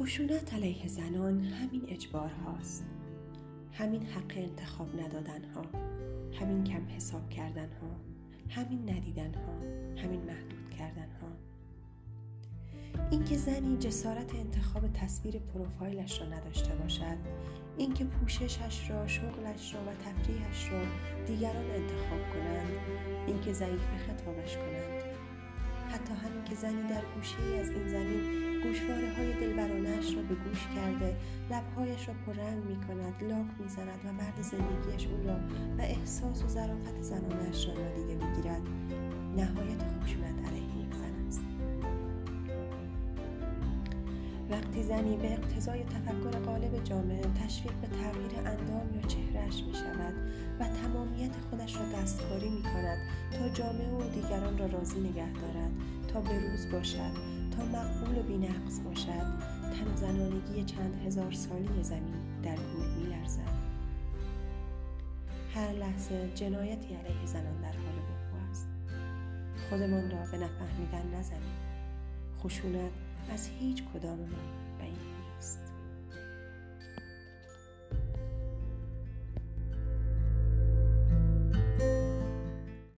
خشونت علیه زنان همین اجبار هاست. همین حق انتخاب ندادن ها همین کم حساب کردن ها همین ندیدن ها همین محدود کردن ها. اینکه زنی جسارت انتخاب تصویر پروفایلش را نداشته باشد اینکه پوششش را شغلش را و تفریحش را دیگران انتخاب کنند اینکه ضعیف خطابش کنند. حتی همین که زنی در گوشه از این زمین گوشواره های دلبرانش را به گوش کرده لبهایش را پررنگ می کند لاک می زند و مرد زندگیش او را و احساس و ظرافت زنانش را نادیده می گیرد نهایت خشونت علیه یک زن است. وقتی زنی به اقتضای تفکر غالب جامعه تشویق به تغییر اندام یا چهرهش می شود و تمامیت خودش را دستکاری می کند تا جامعه و دیگران را راضی نگه دارد تا به روز باشد. تا مقبول و بینقص باشد تن زنانگی چند هزار سالی زمین در گور می لرزد. هر لحظه جنایتی علیه زنان در حال وقوع است خودمان را به نفهمیدن نزنیم خشونت از هیچ کدام ما